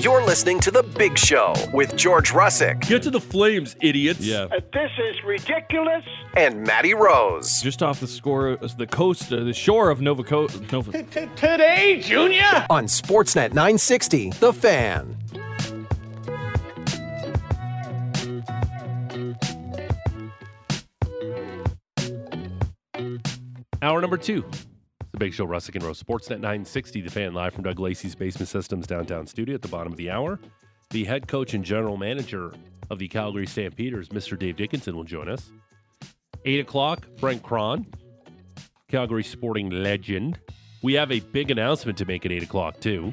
You're listening to The Big Show with George Russick Get to the flames, idiots. Yeah. Uh, This is ridiculous. and Matty Rose. Just off the score, the coast, uh, the shore of Nova Co- Nova. Today, Junior. On Sportsnet 960, The Fan. Hour number two. Big Show, Russick and Rose. Sportsnet 960, the fan live from Doug Lacey's Basement Systems downtown studio at the bottom of the hour. The head coach and general manager of the Calgary Stampeders, Mr. Dave Dickenson, will join us. 8 o'clock, Brent Cron, Calgary sporting legend. We have a big announcement to make at 8 o'clock, too.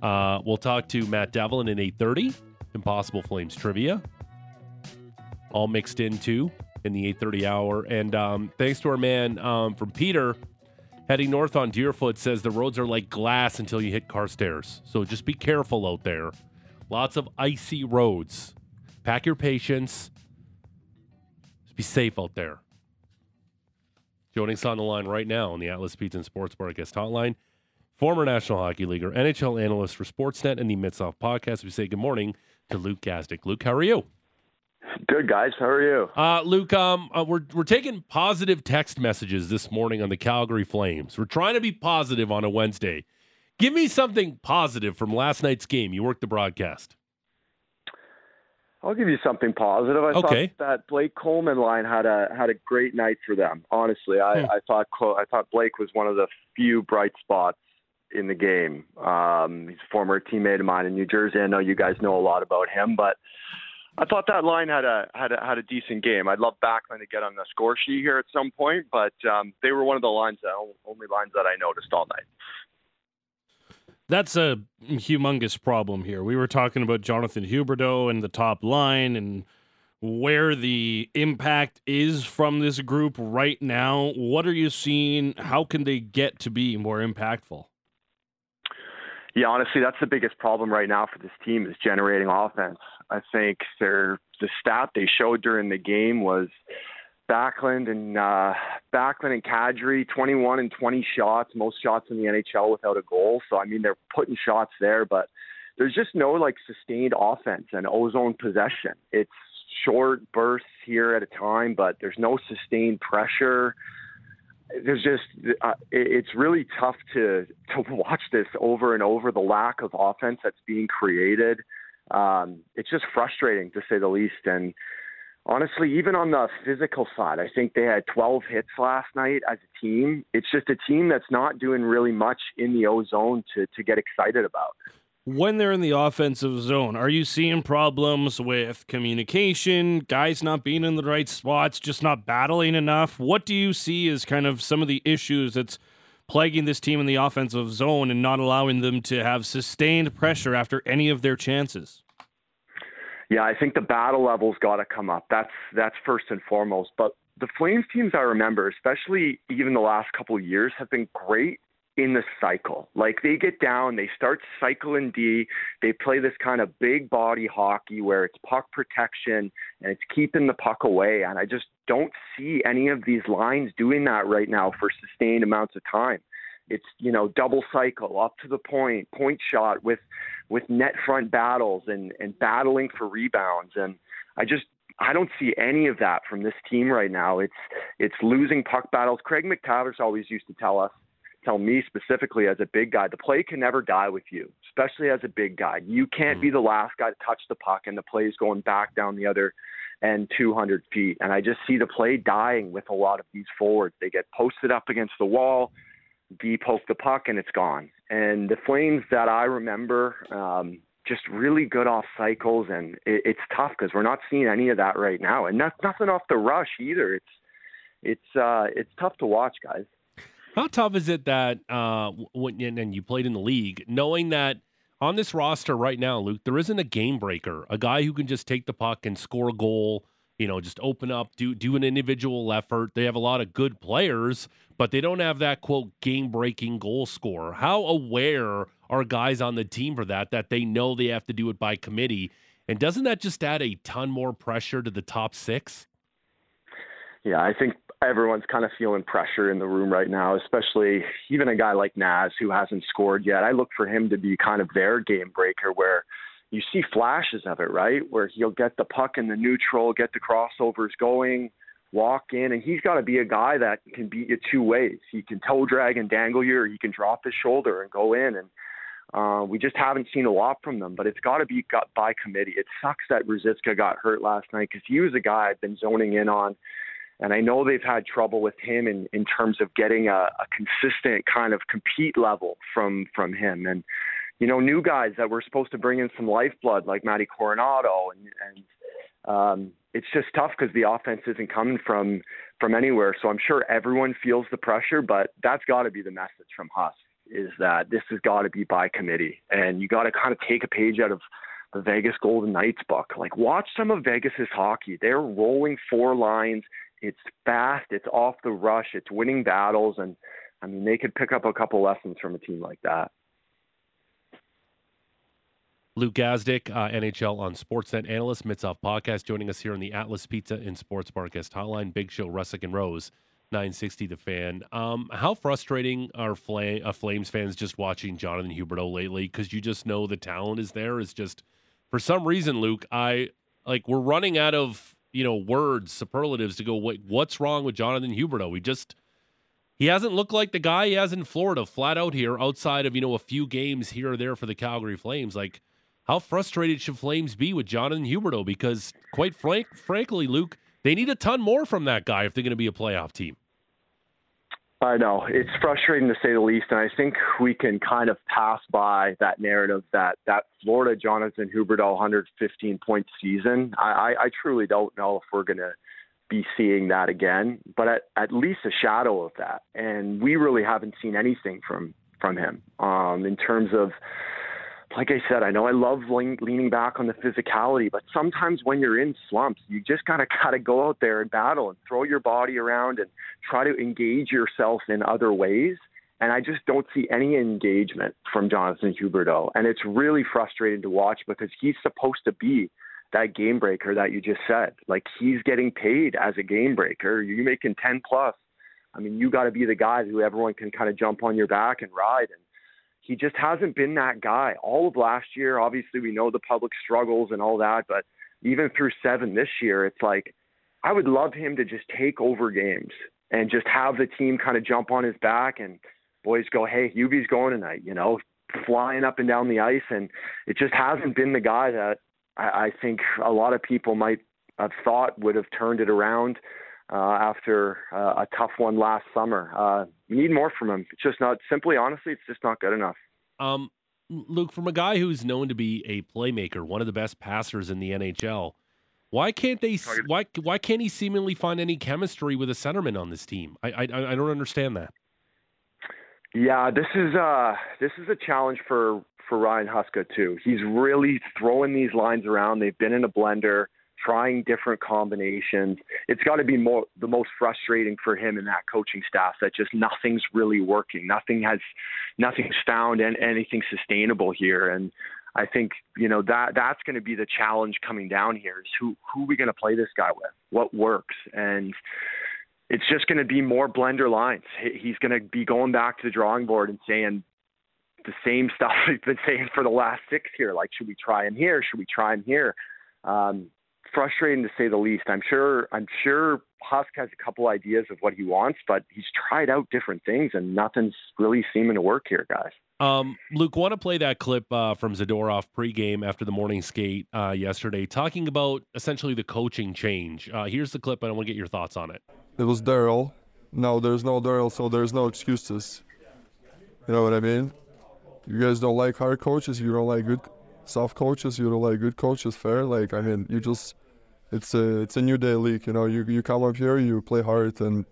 Uh, we'll talk to Matt Devlin at 8.30, Impossible Flames trivia. All mixed in, too, in the 8.30 hour. And um, thanks to our man um, from Peter, heading north on Deerfoot, says the roads are like glass until you hit Carstairs. So just be careful out there. Lots of icy roads. Pack your patience. Just be safe out there. Joining us on the line right now on the Atlas Pizza and Sports Bar guest hotline, former National Hockey Leaguer, NHL analyst for Sportsnet and the Mitsoff podcast. We say good morning to Luke Gazdic. Luke, how are you? Good guys, how are you? Uh, Luke, um, uh, we're we're taking positive text messages this morning on the Calgary Flames. We're trying to be positive on a Wednesday. Give me something positive from last night's game. You worked the broadcast. I'll give you something positive. I Okay. thought that Blake Coleman line had a had a great night for them. Honestly, I, Hmm. I thought I thought Blake was one of the few bright spots in the game. Um, he's a former teammate of mine in New Jersey. I know you guys know a lot about him, but I thought that line had a had a had a decent game. I'd love Backlund to get on the score sheet here at some point, but um, they were one of the lines that only lines that I noticed all night. That's a humongous problem here. We were talking about Jonathan Huberdeau and the top line and where the impact is from this group right now. What are you seeing? How can they get to be more impactful? Yeah, honestly, that's the biggest problem right now for this team is generating offense. I think their the stat they showed during the game was Backlund and uh, Backlund and Kadri, 21 and 20 shots, most shots in the NHL without a goal. So I mean, they're putting shots there, but there's just no like sustained offense and ozone possession. It's short bursts here at a time, but there's no sustained pressure there's just uh, it- it's really tough to to watch this over and over. The lack of offense that's being created, um, it's just frustrating to say the least. And honestly, even on the physical side, I think they had 12 hits last night as a team. It's just a team that's not doing really much in the ozone to to get excited about. When they're in the offensive zone, are you seeing problems with communication, guys not being in the right spots, just not battling enough? What do you see as kind of some of the issues that's plaguing this team in the offensive zone and not allowing them to have sustained pressure after any of their chances? Yeah, I think the battle level's got to come up. That's that's first and foremost. But the Flames teams I remember, especially even the last couple years, have been great in the cycle. Like they get down, they start cycling D. They play this kind of big body hockey where it's puck protection and it's keeping the puck away. And I just don't see any of these lines doing that right now for sustained amounts of time. It's you know double cycle up to the point, point shot with with net front battles and and battling for rebounds. And I just I don't see any of that from this team right now. It's it's losing puck battles. Craig MacTavish always used to tell us, tell me specifically as a big guy, the play can never die with you, especially as a big guy. You can't be mm-hmm. the last guy to touch the puck and the play is going back down the other end 200 feet. And I just see the play dying with a lot of these forwards. They get posted up against the wall. B poke the puck and it's gone. And the Flames that I remember, um, just really good off cycles, and it, it's tough because we're not seeing any of that right now, and not, nothing off the rush either. It's it's uh, it's tough to watch, guys. How tough is it that uh, when and and you played in the league, knowing that on this roster right now, Luke, there isn't a game breaker, a guy who can just take the puck and score a goal. You know, just open up, do do an individual effort. They have a lot of good players, but they don't have that quote game breaking goal scorer. How aware are guys on the team for that? That they know they have to do it by committee, and doesn't that just add a ton more pressure to the top six? Yeah, I think everyone's kind of feeling pressure in the room right now, especially even a guy like Naz who hasn't scored yet. I look for him to be kind of their game breaker where you see flashes of it, right? Where he'll get the puck in the neutral, get the crossovers going, walk in, and he's got to be a guy that can beat you two ways. He can toe drag and dangle you, or he can drop his shoulder and go in. And uh, we just haven't seen a lot from them, but it's got to be got by committee. It sucks that Ruzicka got hurt last night because he was a guy I've been zoning in on. And I know they've had trouble with him in, in terms of getting a, a consistent kind of compete level from from him. And you know, new guys that were supposed to bring in some lifeblood like Matty Coronato, and, and um, it's just tough because the offense isn't coming from from anywhere. So I'm sure everyone feels the pressure, but that's got to be the message from Huss is that this has got to be by committee, and you got to kind of take a page out of the Vegas Golden Knights book. Like watch some of Vegas's hockey. They're rolling four lines. It's fast. It's off the rush. It's winning battles, and I mean they could pick up a couple lessons from a team like that. Luke Gazdic, uh, NHL on Sportsnet analyst, Mitsoff podcast, joining us here on the Atlas Pizza and Sports Bar guest hotline. Big Show, Russick and Rose, 960 The Fan. Um, how frustrating are Fla- uh, Flames fans just watching Jonathan Huberdeau lately? Because you just know the talent is there. Is just for some reason, Luke. I like we're running out of you know words, superlatives to go. Wait, what's wrong with Jonathan Huberdeau? We just he hasn't looked like the guy he has in Florida, flat out here, outside of you know a few games here or there for the Calgary Flames, like how frustrated should Flames be with Jonathan Huberdeau? Because, quite frank, frankly, Luke, they need a ton more from that guy if they're going to be a playoff team. I know it's frustrating to say the least, and I think we can kind of pass by that narrative that that Florida Jonathan Huberdeau 115 point season. I, I, I truly don't know if we're going to be seeing that again, but at, at least a shadow of that. And we really haven't seen anything from from him um, in terms of like I said, I know I love leaning back on the physicality, but sometimes when you're in slumps, you just gotta gotta go out there and battle and throw your body around and try to engage yourself in other ways. And I just don't see any engagement from Jonathan Huberdeau, and it's really frustrating to watch because he's supposed to be that game breaker that you just said. Like he's getting paid as a game breaker. You're making ten plus. I mean, you got to be the guy who everyone can kind of jump on your back and ride. And he just hasn't been that guy all of last year. Obviously, we know the public struggles and all that, but even through seven this year, it's like I would love him to just take over games and just have the team kind of jump on his back and boys go, hey, Hubie's going tonight, you know, flying up and down the ice. And it just hasn't been the guy that I, I think a lot of people might have thought would have turned it around uh, after uh, a tough one last summer. Uh, we need more from him. It's just not simply, honestly, it's just not good enough. Um, Luke, from a guy who's known to be a playmaker, one of the best passers in the NHL, why can't they? Why why can't he seemingly find any chemistry with a centerman on this team? I I, I don't understand that. Yeah, this is uh this is a challenge for for Ryan Huska too. He's really throwing these lines around. They've been in a blender trying different combinations. It's got to be more the most frustrating for him and that coaching staff that just nothing's really working. Nothing has nothing's found and anything sustainable here. And I think you know that that's going to be the challenge coming down here is who who are we going to play this guy with? What works? And it's just going to be more blender lines. He's going to be going back to the drawing board and saying the same stuff we've been saying for the last six here. Like, should we try him here? Should we try him here? Um, frustrating to say the least. I'm sure I'm sure Husk has a couple ideas of what he wants, but he's tried out different things and nothing's really seeming to work here, guys. Um, Luke, want to play that clip uh, from Zadorov pregame after the morning skate uh, yesterday, talking about essentially the coaching change. Uh, here's the clip, and I want to get your thoughts on it. It was Darryl. No, there's no Darryl, so there's no excuses. You know what I mean? You guys don't like hard coaches. You don't like good soft coaches. You don't like good coaches. Fair. Like I mean, you just it's a it's a new day league. You know, you you come up here, you play hard, and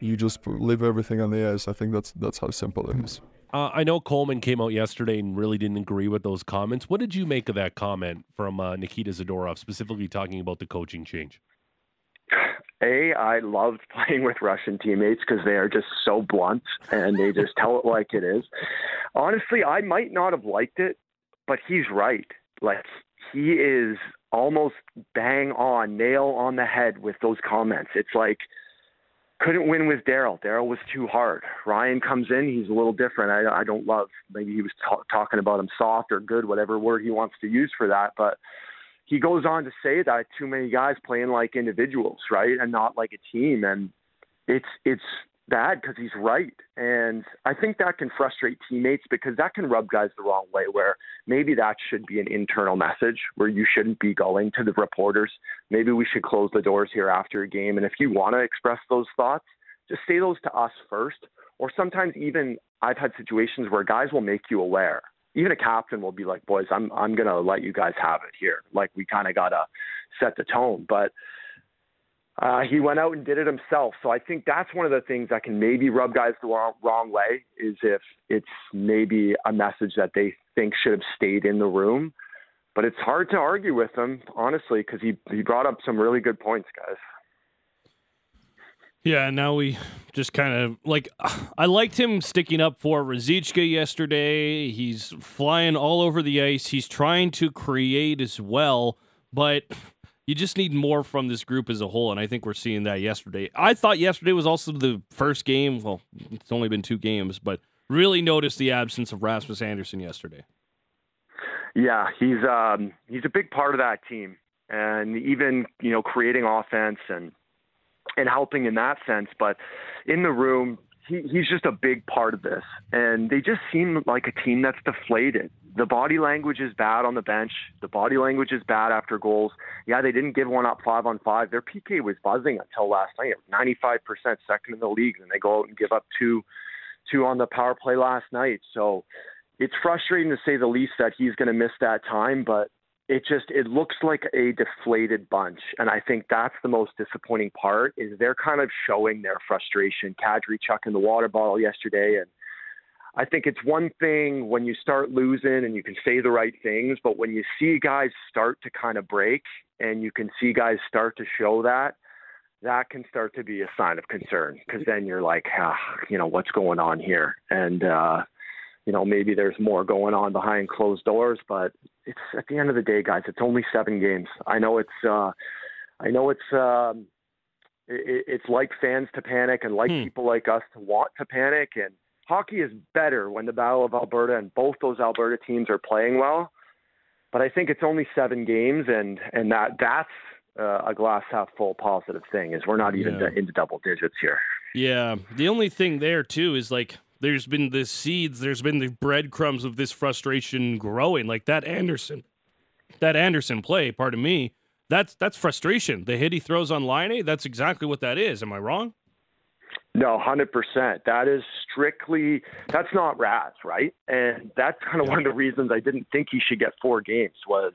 you just leave everything on the ice. I think that's that's how simple it is. Uh, I know Coleman came out yesterday and really didn't agree with those comments. What did you make of that comment from uh, Nikita Zadorov, specifically talking about the coaching change? A, I loved playing with Russian teammates because they are just so blunt and they just tell it like it is. Honestly, I might not have liked it, but he's right. Like he is almost bang on, nail on the head with those comments. It's like couldn't win with Darryl. Darryl was too hard. Ryan comes in, he's a little different. I, I don't love. Maybe he was t- talking about him soft or good, whatever word he wants to use for that. But he goes on to say that too many guys playing like individuals, right, and not like a team. And it's it's bad because he's right. And I think that can frustrate teammates because that can rub guys the wrong way, where maybe that should be an internal message where you shouldn't be going to the reporters. Maybe we should close the doors here after a game. And if you want to express those thoughts, just say those to us first. Or sometimes even I've had situations where guys will make you aware. Even a captain will be like, boys, I'm I'm gonna let you guys have it here. Like we kinda gotta set the tone. But uh, he went out and did it himself. So I think that's one of the things that can maybe rub guys the wrong, wrong way is if it's maybe a message that they think should have stayed in the room. But it's hard to argue with him, honestly, because he, he brought up some really good points, guys. Yeah, now we just kind of like I liked him sticking up for Ruzicka yesterday. He's flying all over the ice. He's trying to create as well, but you just need more from this group as a whole, and I think we're seeing that yesterday. I thought yesterday was also the first game. Well, it's only been two games, but really noticed the absence of Rasmus Andersson yesterday. Yeah, he's um, he's a big part of that team, and even you know creating offense and and helping in that sense. But in the room, he, he's just a big part of this. And they just seem like a team that's deflated. The body language is bad on the bench. The body language is bad after goals. Yeah, they didn't give one up five on five. Their PK was buzzing until last night. 95% second in the league, and they go out and give up two, two on the power play last night. So it's frustrating to say the least that he's going to miss that time, but it just it looks like a deflated bunch. And i think that's the most disappointing part is they're kind of showing their frustration. Kadri chucking the water bottle yesterday and i think it's one thing when you start losing and you can say the right things but when you see guys start to kind of break and you can see guys start to show that that can start to be a sign of concern because then you're like ah, you know what's going on here? And uh you know, maybe there's more going on behind closed doors, but it's at the end of the day, guys, it's only seven games. I know it's, uh, I know it's, um, it, it's like fans to panic and like hmm. people like us to want to panic. And hockey is better when the Battle of Alberta and both those Alberta teams are playing well. But I think it's only seven games, and and that that's uh, a glass half full positive thing. Is we're not even yeah. into double digits here. Yeah, the only thing there too is like there's been the seeds, there's been the breadcrumbs of this frustration growing. Like that Andersson, that Andersson play, pardon me, that's that's frustration. The hit he throws on Laine, that's exactly what that is. Am I wrong? No, hundred percent. That is strictly that's not Raz, right? And that's kind of one of the reasons I didn't think he should get four games was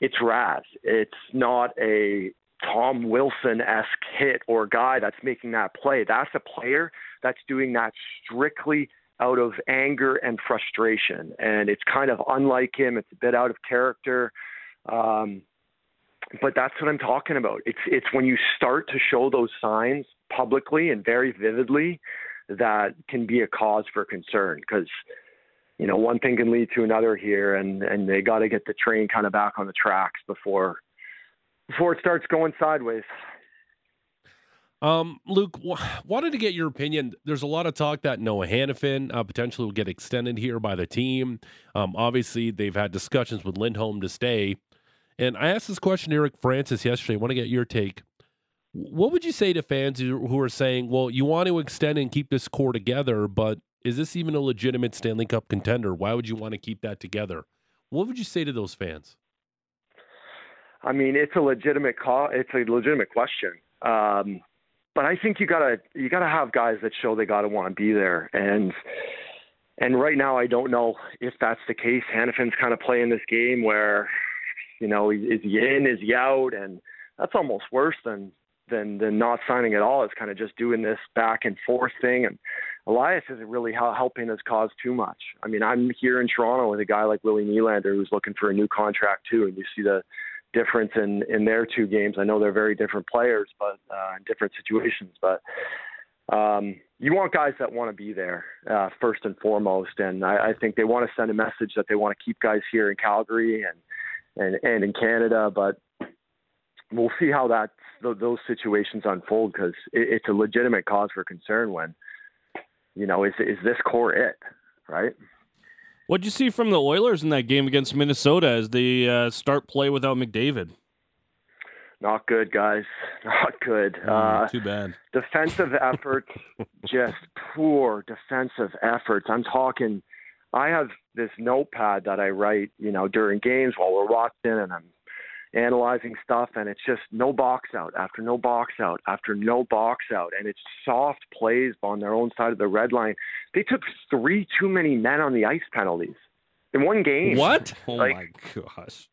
it's Raz. It's not a Tom Wilson esque hit or guy that's making that play. That's a player that's doing that strictly out of anger and frustration. And it's kind of unlike him. It's a bit out of character. Um, but that's what I'm talking about. It's it's when you start to show those signs publicly and very vividly that can be a cause for concern because you know one thing can lead to another here and and they got to get the train kind of back on the tracks before before it starts going sideways. Um, Luke, w- wanted to get your opinion. There's a lot of talk that Noah Hanifin uh, potentially will get extended here by the team. Um, obviously, they've had discussions with Lindholm to stay. And I asked this question to Eric Francis yesterday. I want to get your take. What would you say to fans who are saying, well, you want to extend and keep this core together, but is this even a legitimate Stanley Cup contender? Why would you want to keep that together? What would you say to those fans? I mean, it's a legitimate call. It's a legitimate question. Um, but I think you gotta you gotta have guys that show they gotta want to be there, and and right now I don't know if that's the case. Hanifin's kind of playing this game where, you know, is he in, is he out, and that's almost worse than than than not signing at all. It's kind of just doing this back and forth thing, and Elias isn't really helping his cause too much. I mean, I'm here in Toronto with a guy like Willie Nylander who's looking for a new contract too, and you see the difference in in their two games. I know they're very different players, but uh, in different situations. But um, you want guys that want to be there uh, first and foremost, and I, I think they want to send a message that they want to keep guys here in Calgary and and and in Canada. But we'll see how that those situations unfold because it, it's a legitimate cause for concern. When you know, is is this core it? Right? What'd you see from the Oilers in that game against Minnesota as they uh, start play without McDavid? Not good, guys. Not good. Uh, Too bad. defensive efforts, just poor defensive efforts. I'm talking. I have this notepad that I write, you know, during games while we're watching, and I'm analyzing stuff, and it's just no box out after no box out after no box out, and it's soft plays on their own side of the red line. They took three too many men on the ice penalties in one game. What? Oh Like- my gosh.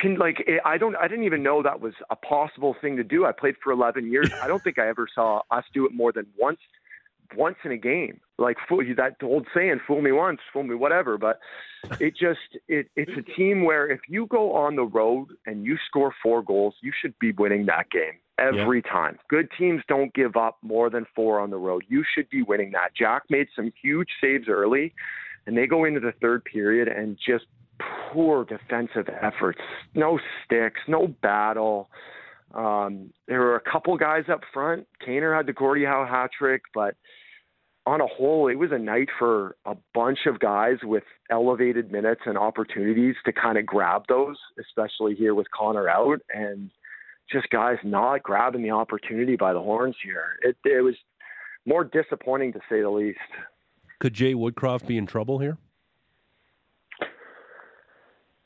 can like eh, I don't I didn't even know that was a possible thing to do. I played for 11 years. I don't think I ever saw us do it more than once once in a game. Like fool you that old saying, fool me once, fool me whatever, but it just it it's a team where if you go on the road and you score 4 goals, you should be winning that game every time. Good teams don't give up more than 4 on the road. You should be winning that. Jack made some huge saves early and they go into the third period and just poor defensive efforts. No sticks, no battle. Um, there were a couple guys up front. Kaner had the Gordie Howe hat trick, but on a whole, it was a night for a bunch of guys with elevated minutes and opportunities to kind of grab those, especially here with Connor out and just guys not grabbing the opportunity by the horns here. It, it was more disappointing to say the least. Could Jay Woodcroft be in trouble here?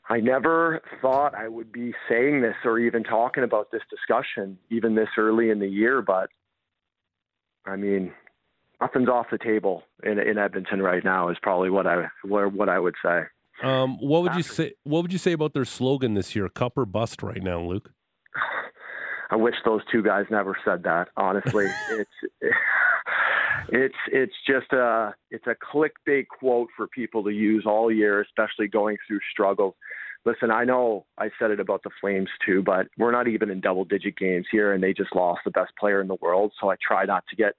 I never thought I would be saying this or even talking about this discussion even this early in the year, but I mean, nothing's off the table in in Edmonton right now is probably what I what, what I would say. Um, what would you say? What would you say about their slogan this year? Cup or bust right now, Luke. I wish those two guys never said that. Honestly, it's it's it's just a it's a clickbait quote for people to use all year, especially going through struggles. Listen, I know I said it about the Flames too, but we're not even in double digit games here, and they just lost the best player in the world. So I try not to get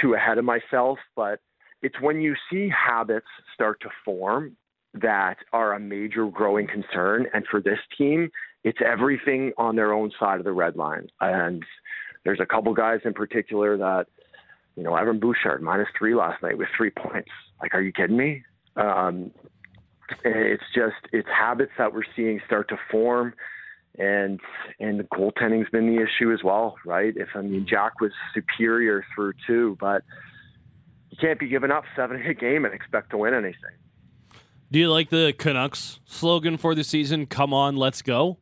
too ahead of myself, but it's when you see habits start to form that are a major growing concern. And for this team, it's everything on their own side of the red line. And there's a couple guys in particular that, you know, Evan Bouchard minus three last night with three points. Like, are you kidding me? Um, it's just it's habits that we're seeing start to form, and and the goaltending's been the issue as well, right? If I mean mm-hmm. Jack was superior through two, but you can't be giving up seven in a game and expect to win anything. Do you like the Canucks slogan for the season? Come on, let's go.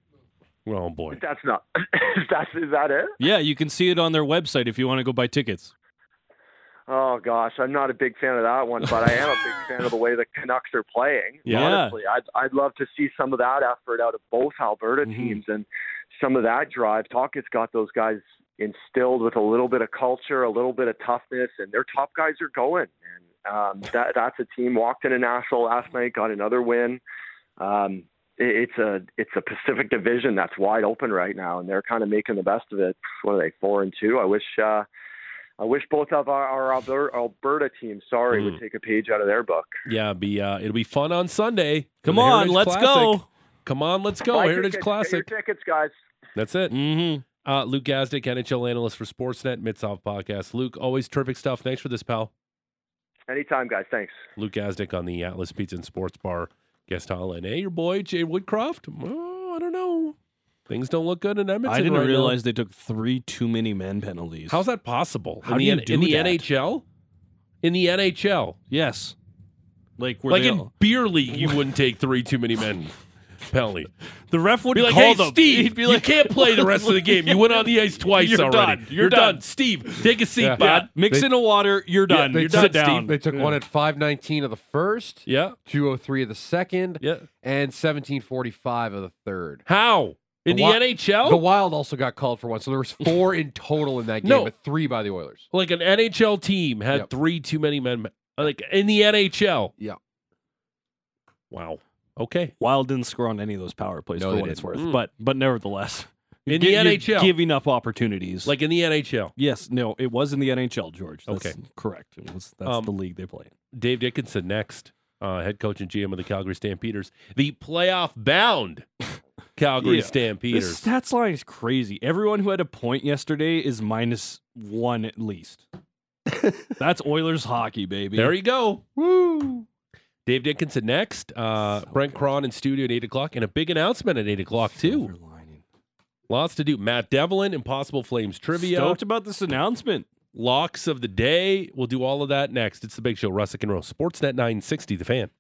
Oh boy. That's not. is that is that it? Yeah, you can see it on their website if you want to go buy tickets. Oh gosh, I'm not a big fan of that one, but I am a big fan of the way the Canucks are playing. Yeah. Honestly, I'd I'd love to see some of that effort out of both Alberta Mhm. teams and some of that drive. Tocchet's got those guys instilled with a little bit of culture, a little bit of toughness, and their top guys are going. And um, that that's a team walked into Nashville last night, got another win. Um, it, it's a it's a Pacific Division that's wide open right now, and they're kind of making the best of it. What are they four and two? I wish. Uh, I wish both of our, our Alberta, Alberta teams, sorry, Mm. would take a page out of their book. Yeah, be uh, it'll be fun on Sunday. Come on, Heritage let's Classic. go. Come on, let's go. Buy Heritage tickets, get your Classic. tickets, guys. That's it. Mm-hmm. Uh, Luke Gazdic, NHL analyst for Sportsnet, Mitsoff Podcast. Luke, always terrific stuff. Thanks for this, pal. Anytime, guys. Thanks. Luke Gazdic on the Atlas Pizza and Sports Bar guest hotline. Hey, your boy Jay Woodcroft. Oh, I don't know. Things don't look good in Edmonton. I didn't right now. realize they took three too many men penalties. How's that possible? How in do the, you N- do in the that? NHL? In the NHL, Yes. Like, were like in all- beer league, you wouldn't take three too many men penalty. the ref would Be like, call hey, them. Steve, He'd be you like, can't play the rest of the game. You went on the ice twice You're already. done. You're done. Steve, take a seat, Yeah. bud. Yeah, mix They- in a water. You're done. They you're took- sit down. They took one at 519 of the first, Yeah, 203 of the second, yeah. and 1745 of the third. How? In the, The Wi- NHL? The Wild also got called for one, so there was four in total in that game, No. but three by the Oilers. like an NHL team had Yep. three too many men. Like in the NHL. Yeah. Wow. Okay. Wild didn't score on any of those power plays No, for they what it's worth. Mm. but but nevertheless, In the you're NHL. giving up opportunities. Like in the NHL. yes, no, it was in the NHL, George. That's Okay. correct. It was, that's Um, the league they play in. Dave Dickenson next, uh, head coach and GM of the Calgary Stampeders. The playoff bound Calgary Yeah. Stampeders. The stats line is crazy. Everyone who had a point yesterday is minus one at least. That's Oilers hockey, baby. There you go. Woo. Dave Dickenson next. Uh, Brent Cron in studio at 8 o'clock. And a big announcement at 8 o'clock, too. Silver. Lots to do. Matt Devlin, Impossible Flames trivia. Stoked about this announcement. Locks of the day. We'll do all of that next. It's the Big Show, Russick and Rose. Sportsnet 960, the fan.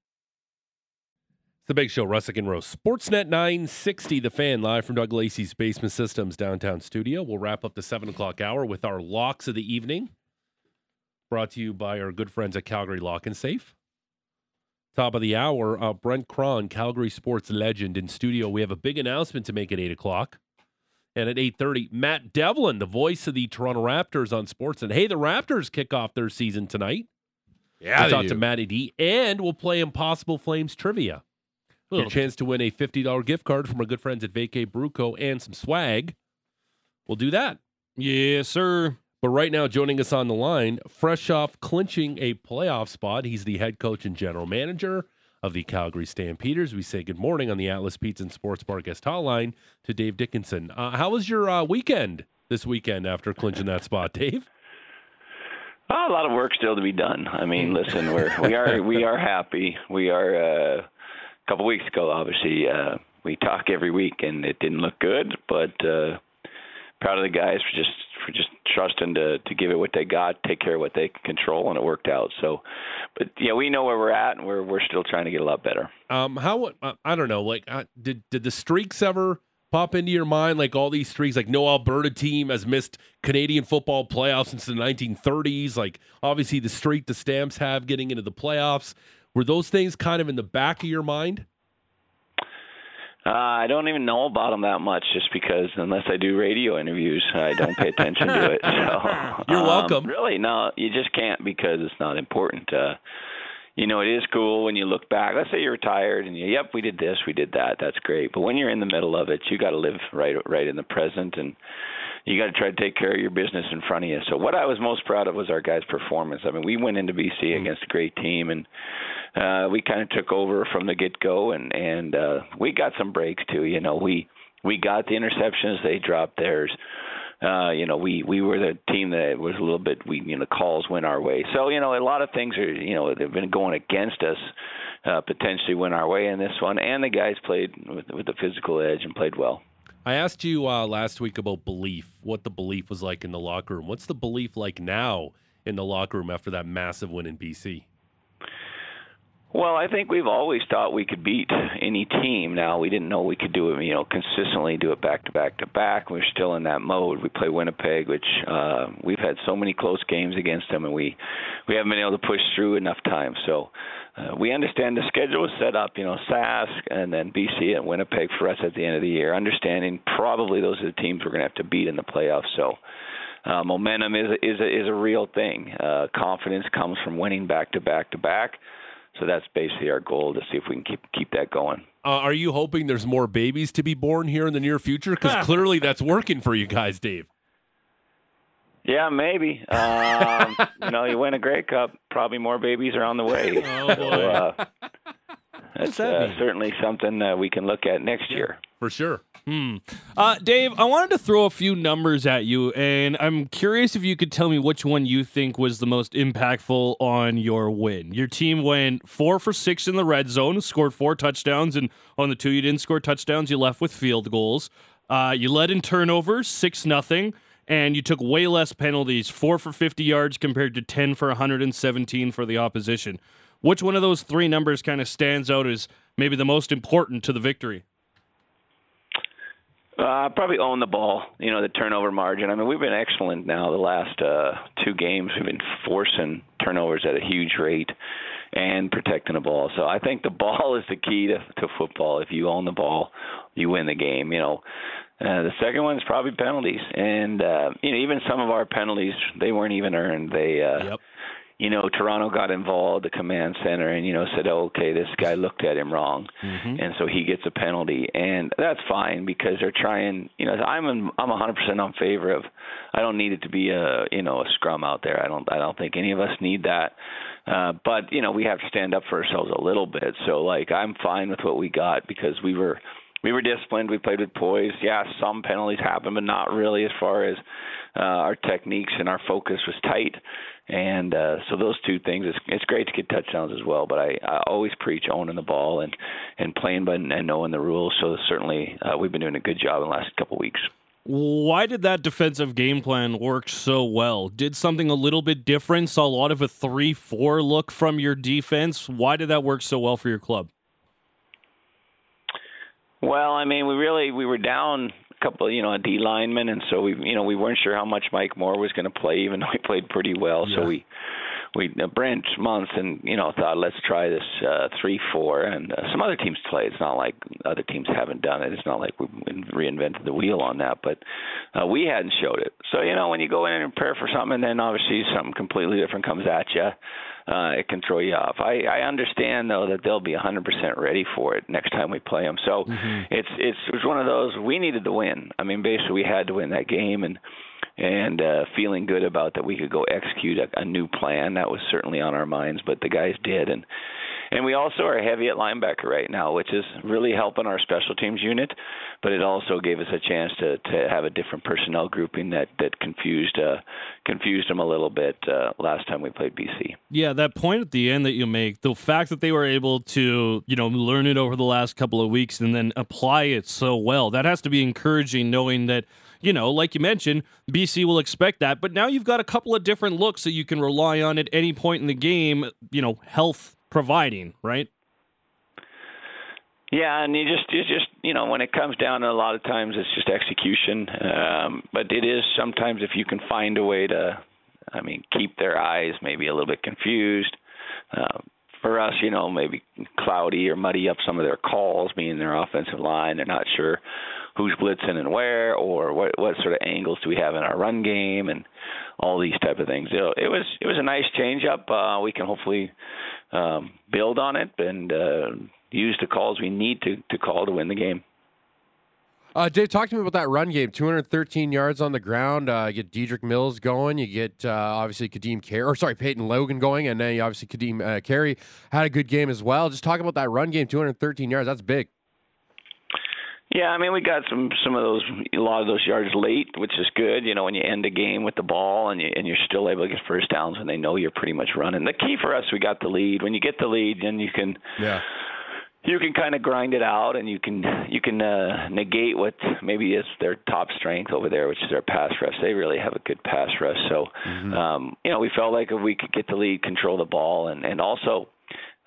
It's the Big Show, Russick and Rose. Sportsnet 960, the fan, live from Doug Lacey's Basement Systems downtown studio. We'll wrap up the 7 o'clock hour with our locks of the evening. Brought to you by our good friends at Calgary Lock and Safe. Top of the hour, uh, Brent Cron, Calgary sports legend in studio. We have a big announcement to make at 8 o'clock. And at 8.30, Matt Devlin, the voice of the Toronto Raptors on sports. And hey, the Raptors kick off their season tonight. Yeah, we'll talk do. to Matty D. And we'll play Impossible Flames trivia. Your chance to win a $50 gift card from our good friends at Vacay Bruco and some swag. We'll do that. Yes, sir. But right now, joining us on the line, fresh off clinching a playoff spot, he's the head coach and general manager of the Calgary Stampeders. We say good morning on the Atlas Pizza and Sports Bar guest hotline to Dave Dickenson. Uh, how was your uh, weekend this weekend after clinching that spot, Dave? Oh, a lot of work still to be done. I mean, listen, we're we are we are happy. We are uh, a couple weeks ago, obviously. Uh, we talk every week, and it didn't look good, but uh, proud of the guys for just for just trusting to to give it what they got, take care of what they can control, and it worked out. So, but yeah, we know where we're at, and we're we're still trying to get a lot better. Um, how uh, I don't know, like uh, did did the streaks ever pop into your mind? Like all these streaks, like no Alberta team has missed Canadian football playoffs since the 1930s. Like obviously the streak the Stamps have getting into the playoffs. Were those things kind of in the back of your mind? Uh, I don't even know about them that much, just because unless I do radio interviews, I don't pay attention to it. So You're um, welcome. Really, no, you just can't because it's not important. Uh, you know, it is cool when you look back. Let's say you're retired and you, yep, we did this, we did that. That's great. But when you're in the middle of it, you got to live right, right in the present, and you got to try to take care of your business in front of you. So what I was most proud of was our guys' performance. I mean, we went into BC against a great team, and uh, we kind of took over from the get go, and and uh, we got some breaks too. You know, we we got the interceptions, they dropped theirs. Uh, you know, we we were the team that was a little bit we you know the calls went our way. So you know, a lot of things are you know they've been going against us. Uh, potentially went our way in this one, and the guys played with, with the physical edge and played well. I asked you uh, last week about belief, what the belief was like in the locker room. What's the belief like now in the locker room after that massive win in BC? Well, I think we've always thought we could beat any team. Now we didn't know we could do it, you know, consistently do it back to back to back. We're still in that mode. We play Winnipeg, which uh, we've had so many close games against them, and we we haven't been able to push through enough times. So uh, we understand the schedule is set up. You know, Sask and then BC and Winnipeg for us at the end of the year. Understanding probably those are the teams we're going to have to beat in the playoffs. So. Uh, momentum is a, is a, is a real thing. Uh, confidence comes from winning back to back to back. So that's basically our goal to see if we can keep keep that going. Uh, are you hoping there's more babies to be born here in the near future? Because clearly that's working for you guys, Dave. Yeah, maybe. Um, you know, you win a Grey Cup, probably more babies are on the way. Oh, So, uh, that's that uh, certainly something uh, we can look at next year. For sure. Hmm. Uh, Dave, I wanted to throw a few numbers at you, and I'm curious if you could tell me which one you think was the most impactful on your win. Your team went four for six in the red zone, scored four touchdowns, and on the two you didn't score touchdowns, you left with field goals. Uh, you led in turnovers, six nothing, and you took way less penalties, four for 50 yards compared to 10 for 117 for the opposition. Which one of those three numbers kind of stands out as maybe the most important to the victory? Uh, probably own the ball. You know, the turnover margin. I mean, we've been excellent now. The last uh, two games, we've been forcing turnovers at a huge rate and protecting the ball. So I think the ball is the key to, to football. If you own the ball, you win the game. You know, uh, the second one is probably penalties, and uh, you know, even some of our penalties they weren't even earned. They uh, Yep. You know, Toronto got involved, the command center, and you know said, oh, "Okay, this guy looked at him wrong, and so he gets a penalty," and that's fine because they're trying. You know, I'm in, I'm 100% on favor of. I don't need it to be a you know a scrum out there. I don't I don't think any of us need that. Uh, but you know, we have to stand up for ourselves a little bit. So like, I'm fine with what we got because we were we were disciplined. We played with poise. Yeah, some penalties happened, but not really as far as uh, our techniques and our focus was tight. And uh, so those two things, it's, it's great to get touchdowns as well. But I, I always preach owning the ball and and playing but and knowing the rules. So certainly uh, we've been doing a good job in the last couple of weeks. Why did that defensive game plan work so well? Did something a little bit different? Saw a lot of a 3 4 look from your defense. Why did that work so well for your club? Well, I mean, we really we were down couple, you know, a D lineman, and so we, you know, we weren't sure how much Mike Moore was going to play, even though he played pretty well. Yeah. So we we uh, Brent Monson and you know thought let's try this uh, three four and uh, some other teams play. It's not like other teams haven't done it. It's not like we reinvented the wheel on that, but uh, we hadn't showed it. So you know when you go in and prepare for something and then obviously something completely different comes at you, uh, it can throw you off. I, I understand though that they'll be 100% ready for it next time we play them. So mm-hmm. it's it's it was one of those we needed to win. I mean basically we had to win that game and and uh, feeling good about that we could go execute a, a new plan. That was certainly on our minds, but the guys did, and and we also are heavy at linebacker right now, which is really helping our special teams unit. But it also gave us a chance to to have a different personnel grouping that that confused uh, confused them a little bit uh, last time we played BC. Yeah, that point at the end that you make, the fact that they were able to you know learn it over the last couple of weeks and then apply it so well, that has to be encouraging, knowing that you know, like you mentioned, BC will expect that. But now you've got a couple of different looks that you can rely on at any point in the game, you know, health providing, right? Yeah, and you just you just you know when it comes down to a lot of times it's just execution. Um, but it is sometimes if you can find a way to, I mean, keep their eyes maybe a little bit confused. Uh, for us, you know, maybe cloudy or muddy up some of their calls, being their offensive line. They're not sure who's blitzing and where, or what what sort of angles do we have in our run game, and all these type of things. It, it was it was a nice change up. Uh, we can hopefully um, build on it and uh, use the calls we need to to call to win the game. Uh, Dave, talk to me about that run game. 213 yards on the ground. Uh, you get Dedrick Mills going. You get uh, obviously Ka'Deem Carey, or sorry, Peyton Logan going, and then obviously Ka'Deem uh, Carey had a good game as well. Just talk about that run game. 213 yards. That's big. Yeah, I mean we got some some of those a lot of those yards late, which is good. You know, when you end a game with the ball and you and you're still able to get first downs when they know you're pretty much running. The key for us, we got the lead. When you get the lead, then you can yeah you can kind of grind it out and you can you can uh, negate what maybe is their top strength over there, which is their pass rush. They really have a good pass rush. So, mm-hmm. um, you know, we felt like if we could get the lead, control the ball, and and also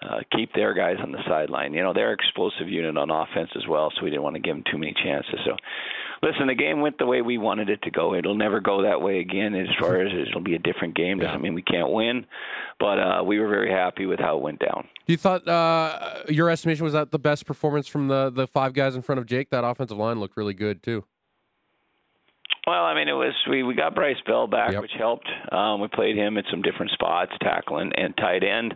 uh, keep their guys on the sideline. You know, they're explosive unit on offense as well, so we didn't want to give them too many chances. So, listen, the game went the way we wanted it to go. It'll never go that way again. As far as it'll be a different game, doesn't mean we can't win, but uh, we were very happy with how it went down. You thought uh, your estimation was that the best performance from the the five guys in front of Jake? That offensive line looked really good too. Well, I mean, it was we we got Bryce Bell back, yep. which helped. Um, we played him at some different spots, tackle and, and tight end.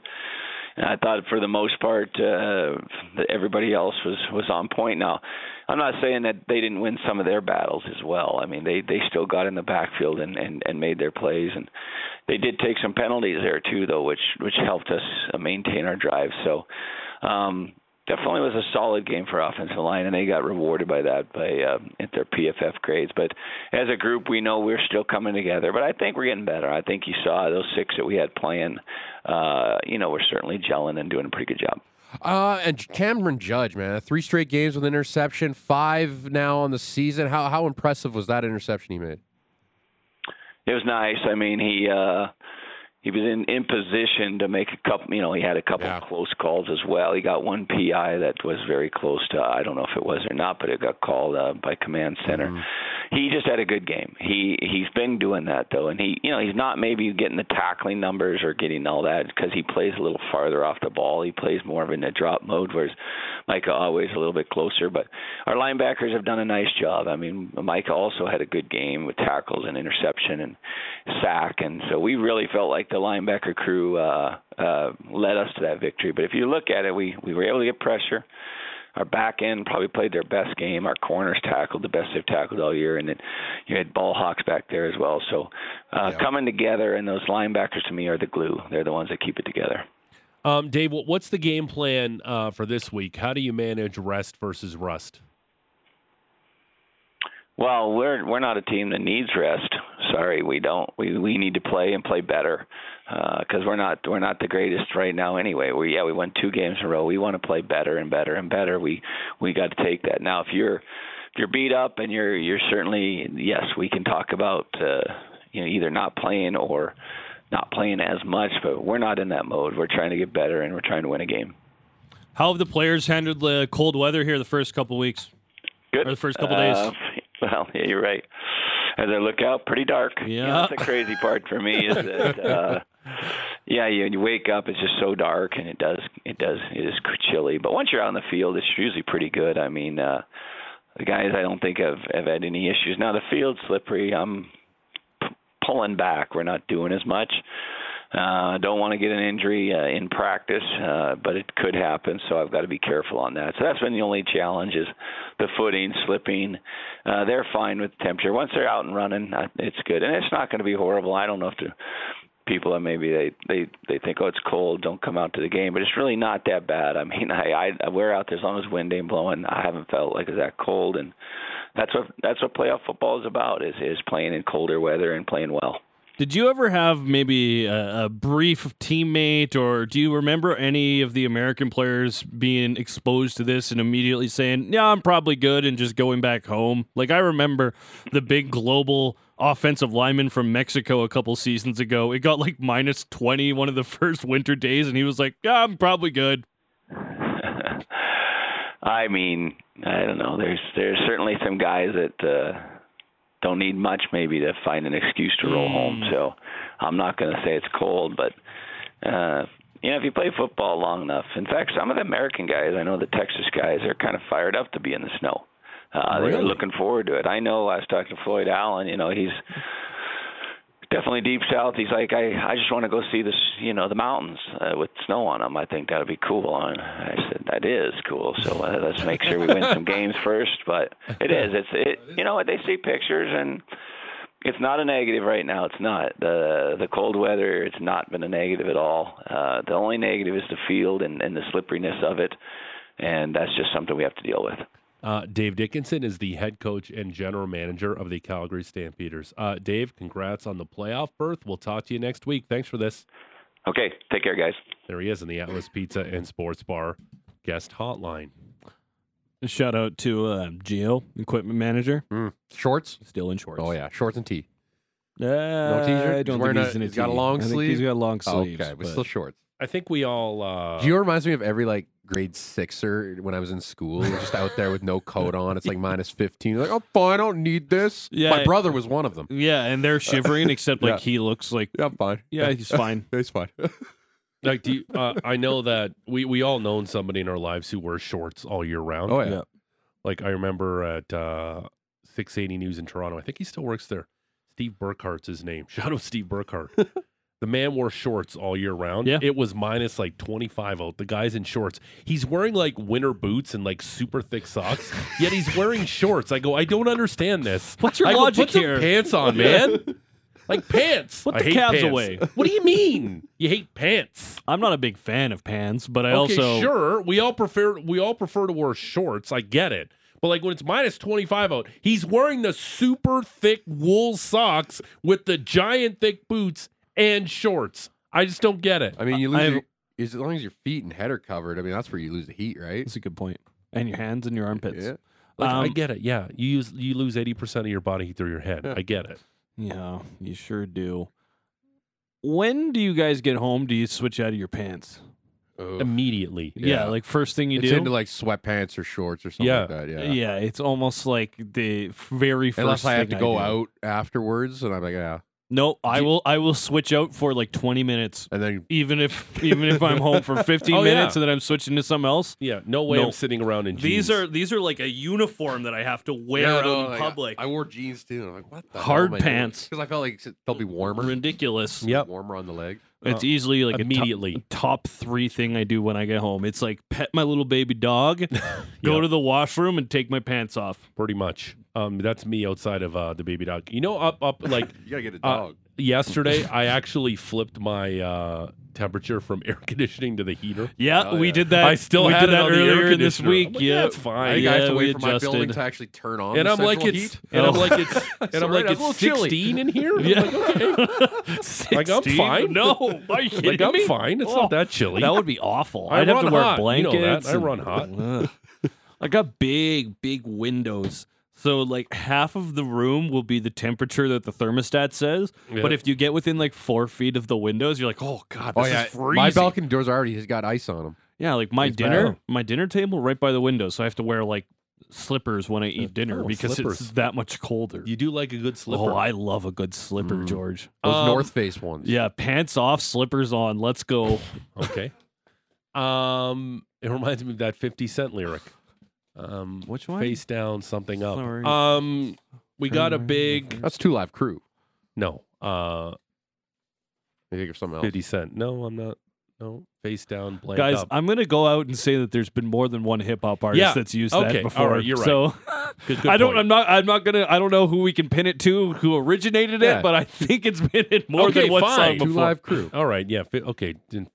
And I thought for the most part uh, that everybody else was was on point. Now, I'm not saying that they didn't win some of their battles as well. I mean, they they still got in the backfield and and and made their plays, and they did take some penalties there too, though, which which helped us maintain our drive. So. Um, definitely was a solid game for offensive line, and they got rewarded by that by uh, at their PFF grades. But as a group, we know we're still coming together. But I think we're getting better. I think you saw those six that we had playing. Uh, you know, we're certainly gelling and doing a pretty good job. Uh, and Cameron Judge, man, three straight games with interception, five now on the season. How how impressive was that interception he made? It was nice. I mean, he uh, he was in in position to make a couple. You know, he had a couple yeah. close calls as well. He got one PI that was very close to. I don't know if it was or not, but it got called uh, by command center. Mm-hmm he just had a good game. He he's been doing that though, and he you know he's not maybe getting the tackling numbers or getting all that because he plays a little farther off the ball. He plays more of in a drop mode, whereas Micah always a little bit closer. But our linebackers have done a nice job. I mean, Micah also had a good game with tackles and interception and sack, and so we really felt like the linebacker crew uh, uh, led us to that victory. But if you look at it, we we were able to get pressure our back end probably played their best game. Our corners tackled the best they've tackled all year, and then you had ball hawks back there as well. So uh, yeah. coming together, and those linebackers to me are the glue. They're the ones that keep it together. Um, Dave, what's the game plan uh, for this week? How do you manage rest versus rust? Well, we're we're not a team that needs rest. Sorry, we don't. We we need to play and play better because uh, we're not we're not the greatest right now anyway. We yeah we won two games in a row. We want to play better and better and better. We we got to take that. Now if you're if you're beat up and you're you're certainly yes we can talk about uh, you know either not playing or not playing as much, but we're not in that mode. We're trying to get better and we're trying to win a game. How have the players handled the cold weather here the first couple weeks? Good. Or the first couple days? Well, yeah, you're right. As I look out, pretty dark. Yeah. You know, that's the crazy part for me is that, uh, yeah, you, you wake up, it's just so dark, and it does, it does, it is chilly. But once you're out in the field, it's usually pretty good. I mean, uh, the guys, I don't think have have had any issues. Now the field's slippery. I'm p- pulling back. We're not doing as much. Uh, don't want to get an injury uh, in practice, uh, but it could happen, so I've got to be careful on that. So that's been the only challenge is the footing, slipping. Uh, they're fine with temperature. Once they're out and running, uh, it's good, and it's not going to be horrible. I don't know if the people that maybe they they they think oh it's cold, don't come out to the game, but it's really not that bad. I mean, I I we're out there as long as wind ain't blowing. I haven't felt like it's that cold, and that's what that's what playoff football is about is is playing in colder weather and playing well. Did you ever have maybe a, a, brief teammate, or do you remember any of the American players being exposed to this and immediately saying, "Yeah, I'm probably good," and just going back home? Like I remember the big global offensive lineman from Mexico a couple seasons ago. It got like minus twenty one of the first winter days, and he was like, "Yeah, I'm probably good." I mean, I don't know. There's there's certainly some guys that. Uh don't need much maybe to find an excuse to roll mm. home. So I'm not going to say it's cold, but uh, you know, if you play football long enough, in fact, some of the American guys, I know the Texas guys, are kind of fired up to be in the snow. Uh, really? They're looking forward to it. I know. I was talking to Floyd Allen. You know, he's definitely deep south. He's like, I I just want to go see this, you know, the mountains uh, with snow on them. I think that'd be cool. And I said that is cool. So uh, let's make sure we win some games first. But it is. It's it. You know what? They see pictures and. It's not a negative right now. It's not the the cold weather. It's not been a negative at all. Uh, the only negative is the field and, and the slipperiness of it, and that's just something we have to deal with. Uh, Dave Dickenson is the head coach and general manager of the Calgary Stampeders. Uh, Dave, congrats on the playoff berth. We'll talk to you next week. Thanks for this. Okay, take care, guys. There he is in the Atlas Pizza and Sports Bar guest hotline. Shout out to uh, Geo, equipment manager. Mm. Shorts? Still in shorts. Oh, yeah. Shorts and tee. Uh, no t-shirt? I don't he's think he's, a, in a he's got a long I sleeve. he's got long sleeves. Oh, okay, but, but still shorts. I think we all. Uh, Geo reminds me of every like grade sixer when I was in school, just out there with no coat on. It's like minus fifteen. Like, oh, fine, I don't need this. Yeah, my brother was one of them. Yeah, and they're shivering, except like Yeah. he looks like. Yeah, I'm fine. Yeah, he's fine. He's fine. like, do you, uh, I know that we we all known somebody in our lives who wears shorts all year round. Oh yeah. Like I remember at uh, 680 News in Toronto. I think he still works there. Steve Burkhart's his name. Shout out Steve Burkhart. The man wore shorts all year round. Yeah. It was minus like 25 out. The guy's in shorts. He's wearing like winter boots and like super thick socks, yet he's wearing shorts. I go, I don't understand this. What's your I go, logic Put some here? pants on, man. Like pants. Put I the hate calves pants. away. What do you mean? You hate pants? I'm not a big fan of pants, but I okay, also sure. We all prefer we all prefer to wear shorts. I get it. But like when it's minus 25 out, he's wearing the super thick wool socks with the giant thick boots and shorts. I just don't get it. I mean, you lose have- your, as long as your feet and head are covered. I mean, that's where you lose the heat, right? That's a good point. And your hands and your armpits. Yeah. Like I Um, get it. Yeah, you use you lose 80% of your body heat through your head. Yeah. I get it. Yeah, you sure do. When do you guys get home? Do you switch out of your pants? Ugh. Immediately. Yeah, Yeah. like first thing you do. it's do. into like sweatpants or shorts or something Yeah. like that. Yeah. yeah. it's almost like the very first. Unless I have to thing go do. out afterwards, and I'm like, yeah. No, I you- will. I will switch out for like twenty minutes, And then even if even if I'm home for fifteen Oh, yeah. minutes and then I'm switching to something else. Yeah, no way No. I'm sitting around in jeans. These are these are like a uniform that I have to wear Yeah, out no, in like, public. I wore jeans too. I'm like, what the Hard pants. Because I felt like they'll be warmer. Ridiculous. Yep. Warmer on the leg. It's uh, easily like immediately. a top, top three thing I do when I get home. It's like pet my little baby dog, go Yep. to the washroom, and take my pants off. pretty much. Um, that's me outside of uh, the baby dog. You know, up up like You gotta get a Uh, yesterday I actually flipped my uh, temperature from air conditioning to the heater. Yeah, Oh, we yeah. did that. I still we had did that on the earlier this week. Like, yeah, yeah, it's fine. I think I have to we wait for my building adjusted. to actually turn on. and the I'm like central it's heat. and I'm Oh. like it's and I'm like that's a it's chilly. 16 in here. I'm Yeah. like, okay. Like, I'm fine. No, are you kidding like I'm me? fine. It's Oh, not that chilly. That would be awful. I I'd have to wear hot. You know blankets. I run hot. I got big, big windows. So like half of the room will be the temperature that the thermostat says. Yeah. But if you get within like four feet of the windows, you're like, oh god, this Oh yeah, is freezing. my balcony doors already has got ice on them. yeah, like my It's dinner, bad. my dinner table right by the window, so I have to wear like slippers when I eat dinner oh, because slippers. it's that much colder. You do like a good slipper. Oh, I love a good slipper, Mm. George. Those Um, North Face ones. Yeah, pants off, slippers on. Let's go. Okay. Um, it reminds me of that 50 Cent lyric. Um, Which one? Face down, something up. Sorry. Um, we got a big That's Two Live Crew. no. Uh, You think of something else? 50 Cent. No, I'm not. No, face down, blank Guys, up. I'm gonna go out and say that there's been more than one hip hop artist Yeah. that's used Okay. that All before. right. You're right. So Good, good I don't. point. I'm not. I'm not gonna. I don't know who we can pin it to, who originated Yeah. it, but I think it's been in more Okay, than one fine. song Two before. Live Crew. All right. Yeah. Fi- okay. then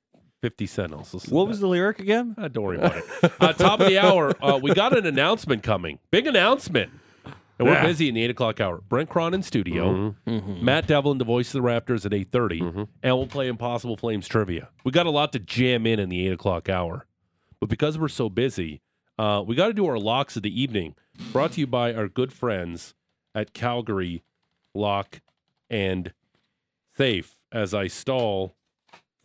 50 Cent also. said What that. was the lyric again? Ah, don't worry about it. Uh, top of the hour, uh, we got an announcement coming. Big announcement. And we're Yeah. busy in the 8 o'clock hour. Brent Cron in studio. Matt Devlin, the voice of the Raptors at 8.30. And we'll play Impossible Flames trivia. We got a lot to jam in in the 8 o'clock hour. But because we're so busy, uh, we got to do our locks of the evening. Brought to you by our good friends at Calgary Lock and Safe as I stall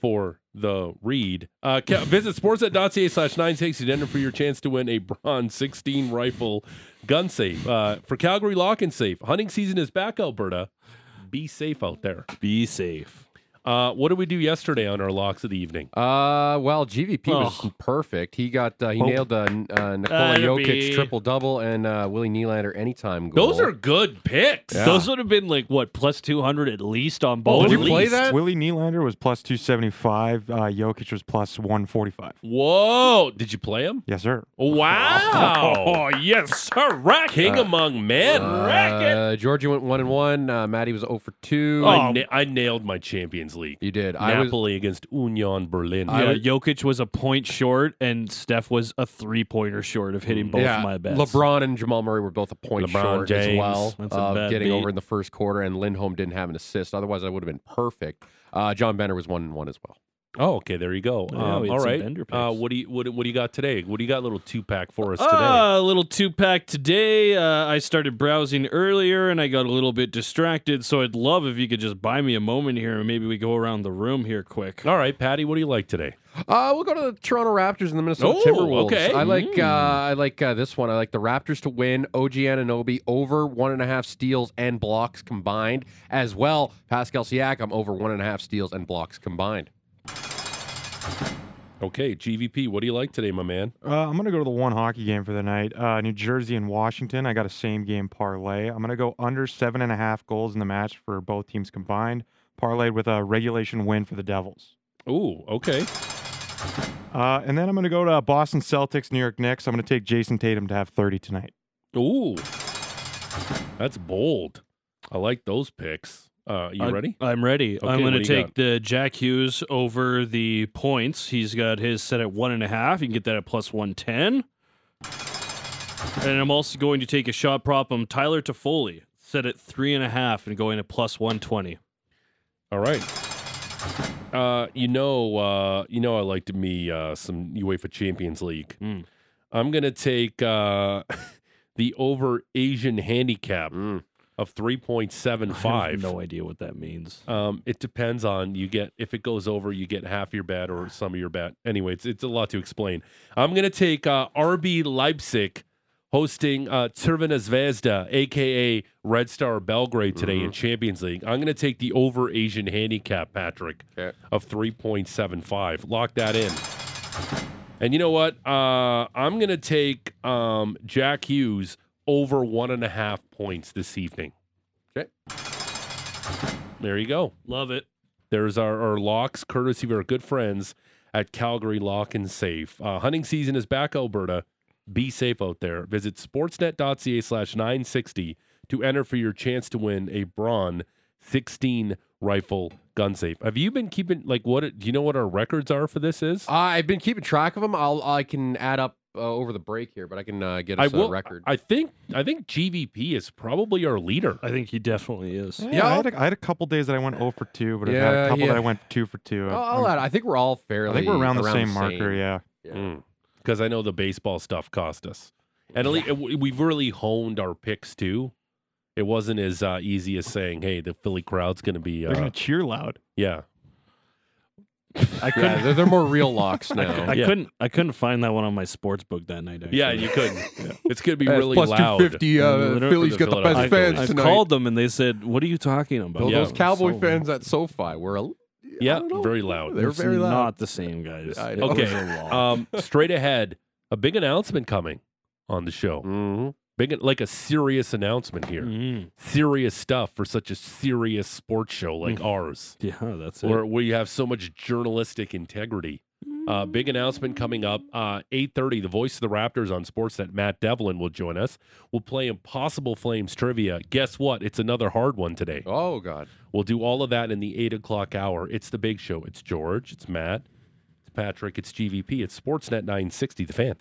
for the read. Uh, visit sportsnet.ca slash 960 to for your chance to win a bronze 16 rifle gun safe. Uh, for Calgary Lock and Safe, hunting season is back, Alberta. Be safe out there. Be safe. Uh, what did we do yesterday on our locks of the evening? Uh, well, GVP was Oh. perfect. He got uh, he Oh. nailed uh, N- uh, Nikola Jokic triple double and uh, Willie Nylander anytime goal. Those are good picks. Yeah. Those would have been like what plus 200 at least on both. Did you at play that? Willie Nylander was plus 275. Uh, Jokic was plus 145. Whoa. Did you play him? Yes, sir. Wow. Oh yes, sir. Rack. King among men. Uh, Georgia went one and one. Uh, Maddie was zero for two. I, na- I nailed my Champions League. you did. I was. Napoli against Union Berlin. Yeah, Jokic was a point short, and Steph was a three pointer short of hitting both yeah, my bets. LeBron and Jamal Murray were both a point LeBron short as James. well That's a of bad getting beat. over in the first quarter, and Lindholm didn't have an assist. Otherwise, I would have been perfect. Uh, John Benner was one and one as well. Oh, okay. There you go. Yeah, Um, we had all some right. Bender Uh, what do you what, what do you got today? What do you got? Little two pack for us today. Ah, a little two pack today. Uh, I started browsing earlier and I got a little bit distracted. So I'd love if you could just buy me a moment here and maybe we go around the room here quick. all right, Patty. What do you like today? Uh, we'll go to the Toronto Raptors and the Minnesota Oh, Timberwolves. okay. I like uh, I like uh, this one. I like the Raptors to win. OG Anunoby over one and a half steals and blocks combined, as well. Pascal Siakam over one and a half steals and blocks combined. Okay, GVP. What do you like today, my man? Uh, I'm going to go to the one hockey game for the night. Uh, New Jersey and Washington. I got a same game parlay. I'm going to go under seven and a half goals in the match for both teams combined, parlayed with a regulation win for the Devils. Ooh, okay. Uh, and then I'm going to go to Boston Celtics, New York Knicks. I'm going to take Jayson Tatum to have 30 tonight. Ooh, that's bold. I like those picks. Uh, you I- ready? I'm ready. Okay, I'm going to do you take the Jack Hughes over the points. He's got his set at one and a half. You can get that at plus 110. And I'm also going to take a shot prop on Tyler Toffoli, set at three and a half and going to plus 120. All right. Uh, you know, uh, you know, I like to me uh, some UEFA Champions League. Mm. I'm gonna take uh, the over Asian handicap of 3.75. I have no idea what that means. Um, it depends on you get if it goes over, you get half your bet or some of your bet. Anyway, it's it's a lot to explain. I'm gonna take uh, RB Leipzig hosting uh, Crvena Zvezda, aka Red Star Belgrade today in Champions League. I'm gonna take the over Asian handicap, Patrick, Okay. of 3.75. Lock that in. And you know what? Uh, I'm gonna take um, Jack Hughes over one and a half points this evening. Okay. There you go. Love it. There's our, our locks, courtesy of our good friends at Calgary Lock and Safe. Uh, hunting season is back, Alberta. Be safe out there. Visit sportsnet.ca slash 960 to enter for your chance to win a Braun 16 rifle gun safe. Have you been keeping like what? Do you know what our records are for this? Is Uh, I've been keeping track of them. I'll I can add up uh, over the break here, but I can uh, get I will. a record. I think I think GVP is probably our leader. I think he definitely is. Yeah, I, had a, I had a couple days that I went 0 for 2, but I've had a couple yeah. that I went 2 for 2. I'll, I'll add. I think we're all fairly. I think we're around the same marker, yeah. Yeah. Because I know the baseball stuff cost us, and at least we've really honed our picks too. It wasn't as uh, easy as saying, "Hey, the Philly crowd's going to be." They're Uh, going to cheer loud. yeah, I couldn't. Yeah, they're, they're more real locks now. I Yeah. couldn't. I couldn't find that one on my sports book that night. Actually. yeah, you couldn't. It's going to be really plus loud. 250. Uh, Literally Phillies the got the best Philadelphia fans Phillies. I tonight. called them and they said, "What are you talking about?" Those, Yeah. those Cowboy So- fans at SoFi were a, Yeah, don't know. very loud. They're It's very loud. They're not the same guys. I It know. was Okay, a lot. um, straight ahead, a big announcement coming on the show. Mm-hmm. Big, like a serious announcement here. Mhm. Serious stuff for such a serious sports show like Mm. ours. Yeah, that's it. where we have so much journalistic integrity. Uh, big announcement coming up. Uh, 8.30, the voice of the Raptors on Sportsnet, Matt Devlin, will join us. We'll play Impossible Flames trivia. Guess what? It's another hard one today. Oh God. We'll do all of that in the 8 o'clock hour. It's the big show. It's George. It's Matt. It's Patrick. It's GVP. It's Sportsnet 960, The Fan.